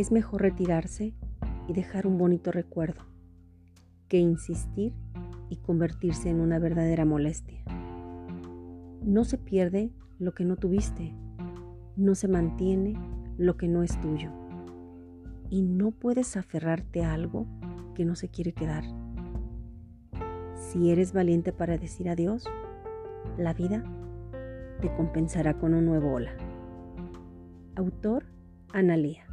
Es mejor retirarse y dejar un bonito recuerdo que insistir y convertirse en una verdadera molestia. No se pierde lo que no tuviste, no se mantiene lo que no es tuyo y no puedes aferrarte a algo que no se quiere quedar. Si eres valiente para decir adiós, la vida te compensará con un nuevo hola. Autor Analía.